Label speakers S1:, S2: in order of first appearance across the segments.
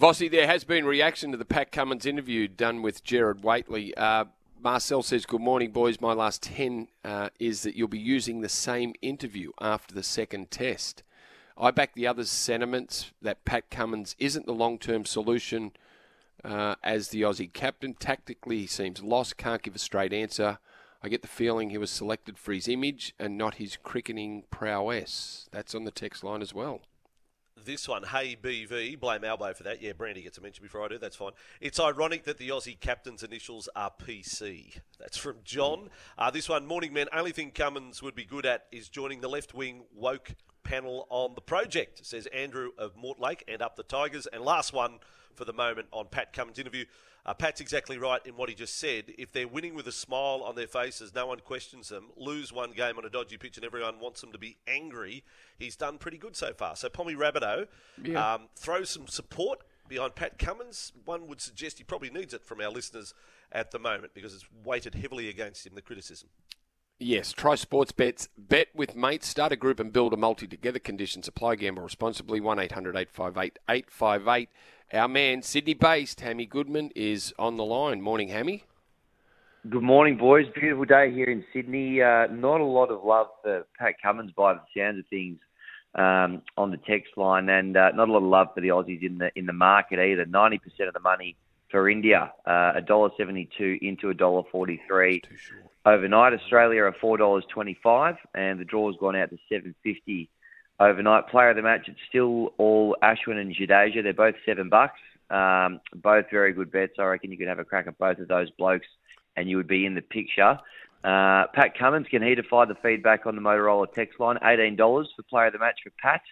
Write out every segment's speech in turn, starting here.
S1: Vossi, there has been reaction to the Pat Cummins interview done with Gerard Whateley. Uh, Marcel says, Good morning, boys. My last 10 uh, is that you'll be using the same interview after the second test. I back the others' sentiments that Pat Cummins isn't the long term solution uh, as the Aussie captain. Tactically, he seems lost, can't give a straight answer. I get the feeling he was selected for his image and not his cricketing prowess. That's on the text line as well.
S2: This one, hey BV, blame Albo for that. Yeah, Brandy gets a mention before I do. That's fine. It's ironic that the Aussie captain's initials are PC. That's from John. Uh, this one, morning men. Only thing Cummins would be good at is joining the left wing woke panel on the project. Says Andrew of Mortlake and up the Tigers. And last one for the moment on Pat Cummins' interview. Uh, Pat's exactly right in what he just said. If they're winning with a smile on their faces, no one questions them. Lose one game on a dodgy pitch, and everyone wants them to be angry. He's done pretty good so far. So Pommy Rabideau
S1: Yeah.
S2: um, throw some support behind Pat Cummins. One would suggest he probably needs it from our listeners at the moment because it's weighted heavily against him the criticism.
S1: Yes, try sports bets. Bet with mates. Start a group and build a multi together. Conditions apply. Gamble responsibly. 1 800 858 858. Our man, Sydney based, Hammy Goodman, is on the line. Morning, Hammy.
S3: Good morning, boys. Beautiful day here in Sydney. Uh, not a lot of love for Pat Cummins by the sounds of things um, on the text line, and uh, not a lot of love for the Aussies in the in the market either. Ninety percent of the money for India, uh, a dollar seventy-two into a dollar forty-three. Overnight, Australia are four dollars twenty-five, and the draw's gone out to seven fifty. Overnight player of the match, it's still all Ashwin and Jadeja. They're both seven bucks. Um, both very good bets. I reckon you could have a crack at both of those blokes and you would be in the picture. Uh, Pat Cummins, can he defy the feedback on the Motorola text line? $18 for player of the match for Pat.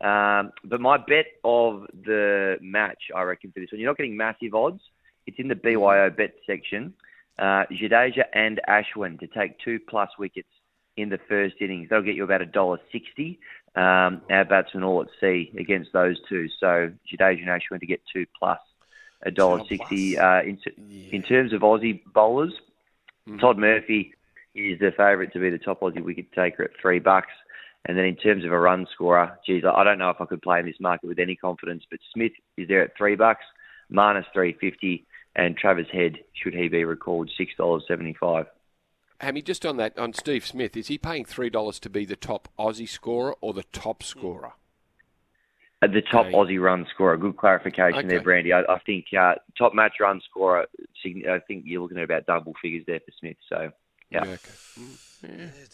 S3: Um, but my bet of the match, I reckon, for this one, you're not getting massive odds. It's in the BYO bet section. Uh, Jadeja and Ashwin to take two plus wickets in the first innings. That'll get you about a $1.60. Um, our batsmen all at sea against those two. So Jadeja and Ashwin to get two plus a dollar sixty. Uh, in, in terms of Aussie bowlers, Todd Murphy is the favourite to be the top Aussie wicket taker at three bucks. And then in terms of a run scorer, geez, I don't know if I could play in this market with any confidence. But Smith is there at three bucks, minus three fifty, and Travis Head, should he be recalled, six dollars seventy five.
S1: Hammy, just on that, on Steve Smith, is he paying $3 to be the top Aussie scorer or the top scorer?
S3: At the top
S1: Okay.
S3: Aussie run scorer, good clarification there, Brandy. I, I think uh, top match run scorer. I think you're looking at about double figures there for Smith. So yeah.
S1: okay. Mm,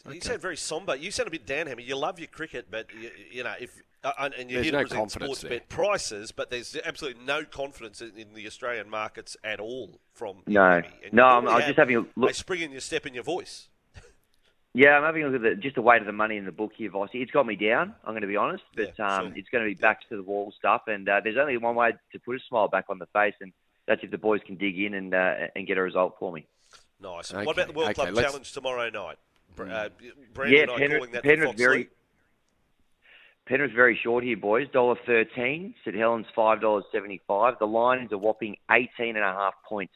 S1: yeah,
S2: You sound very somber. You sound a bit down, Hammy. You love your cricket, but you, you know if uh, and- and you're
S1: There's
S2: here
S1: no
S2: to present sports
S1: there.
S2: bet prices, but there's absolutely no confidence in, in the Australian markets at all from
S3: No. No, I'm- I was just having a look-
S2: A spring in your step in your voice.
S3: Yeah, I'm having a look at the, just the weight of the money in the book here, Vossi. It's got me down. I'm going to be honest, but
S2: Yeah,
S3: um,
S2: sure.
S3: it's going to be backs to the wall stuff. And uh, there's only one way to put a smile back on the face, and that's if the boys can dig in and uh, and get a result for me.
S2: Nice.
S1: Okay,
S2: What about the World
S1: okay,
S2: Club
S1: let's-
S2: Challenge tomorrow night? Uh, Brandon
S3: yeah, Penrith,
S2: calling that
S3: Penrith
S2: for
S3: very
S2: League.
S3: Very short here, boys. Dollar thirteen. St Helens five dollars seventy five. The line is a whopping eighteen and a half points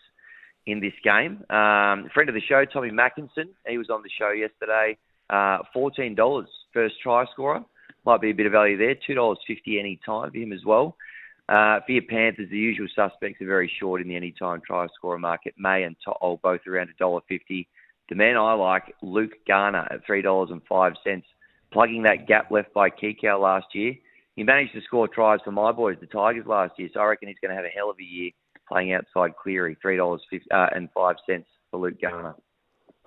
S3: in this game. Um, friend of the show, Tommy Makinson. He was on the show yesterday. Uh, Fourteen dollars first try scorer. Might be a bit of value there. Two dollars fifty any time for him as well. Uh, for your Panthers, the usual suspects are very short in the anytime try scorer market. May and To'o both around a dollar fifty. The man I like, Luke Garner at three dollars and five cents, plugging that gap left by Kikau last year. He managed to score tries for my boys, the Tigers, last year. So I reckon he's going to have a hell of a year playing outside Cleary, three dollars uh, for Luke Garner.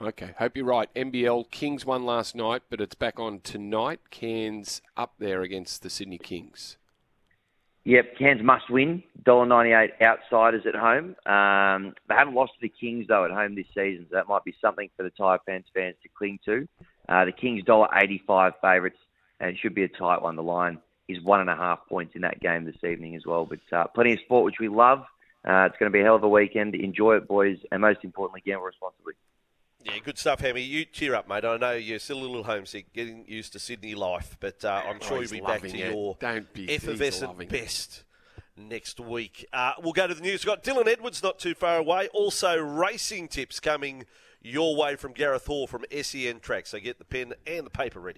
S1: Okay, hope you're right. NBL Kings won last night, but it's back on tonight. Cairns up there against the Sydney Kings.
S3: Yep, Cairns must win. $1.98 outsiders at home. Um, they haven't lost to the Kings, though, at home this season, so that might be something for the Taipans fans to cling to. Uh, the Kings $1.85 favourites, and it should be a tight one. The line is one and a half points in that game this evening as well. But uh, plenty of sport, which we love. Uh, it's going to be a hell of a weekend. Enjoy it, boys, and most importantly, gamble responsibly.
S2: Yeah, good stuff, Hammy. You cheer up, mate. I know you're still a little homesick, getting used to Sydney life, but uh, I'm sure
S1: Oh,
S2: you'll be back to
S1: it.
S2: your
S1: Don't be-
S2: effervescent best next week. Uh, we'll go to the news. We've got Dylan Edwards not too far away. Also, racing tips coming your way from Gareth Hall from SEN Track. So get the pen and the paper ready.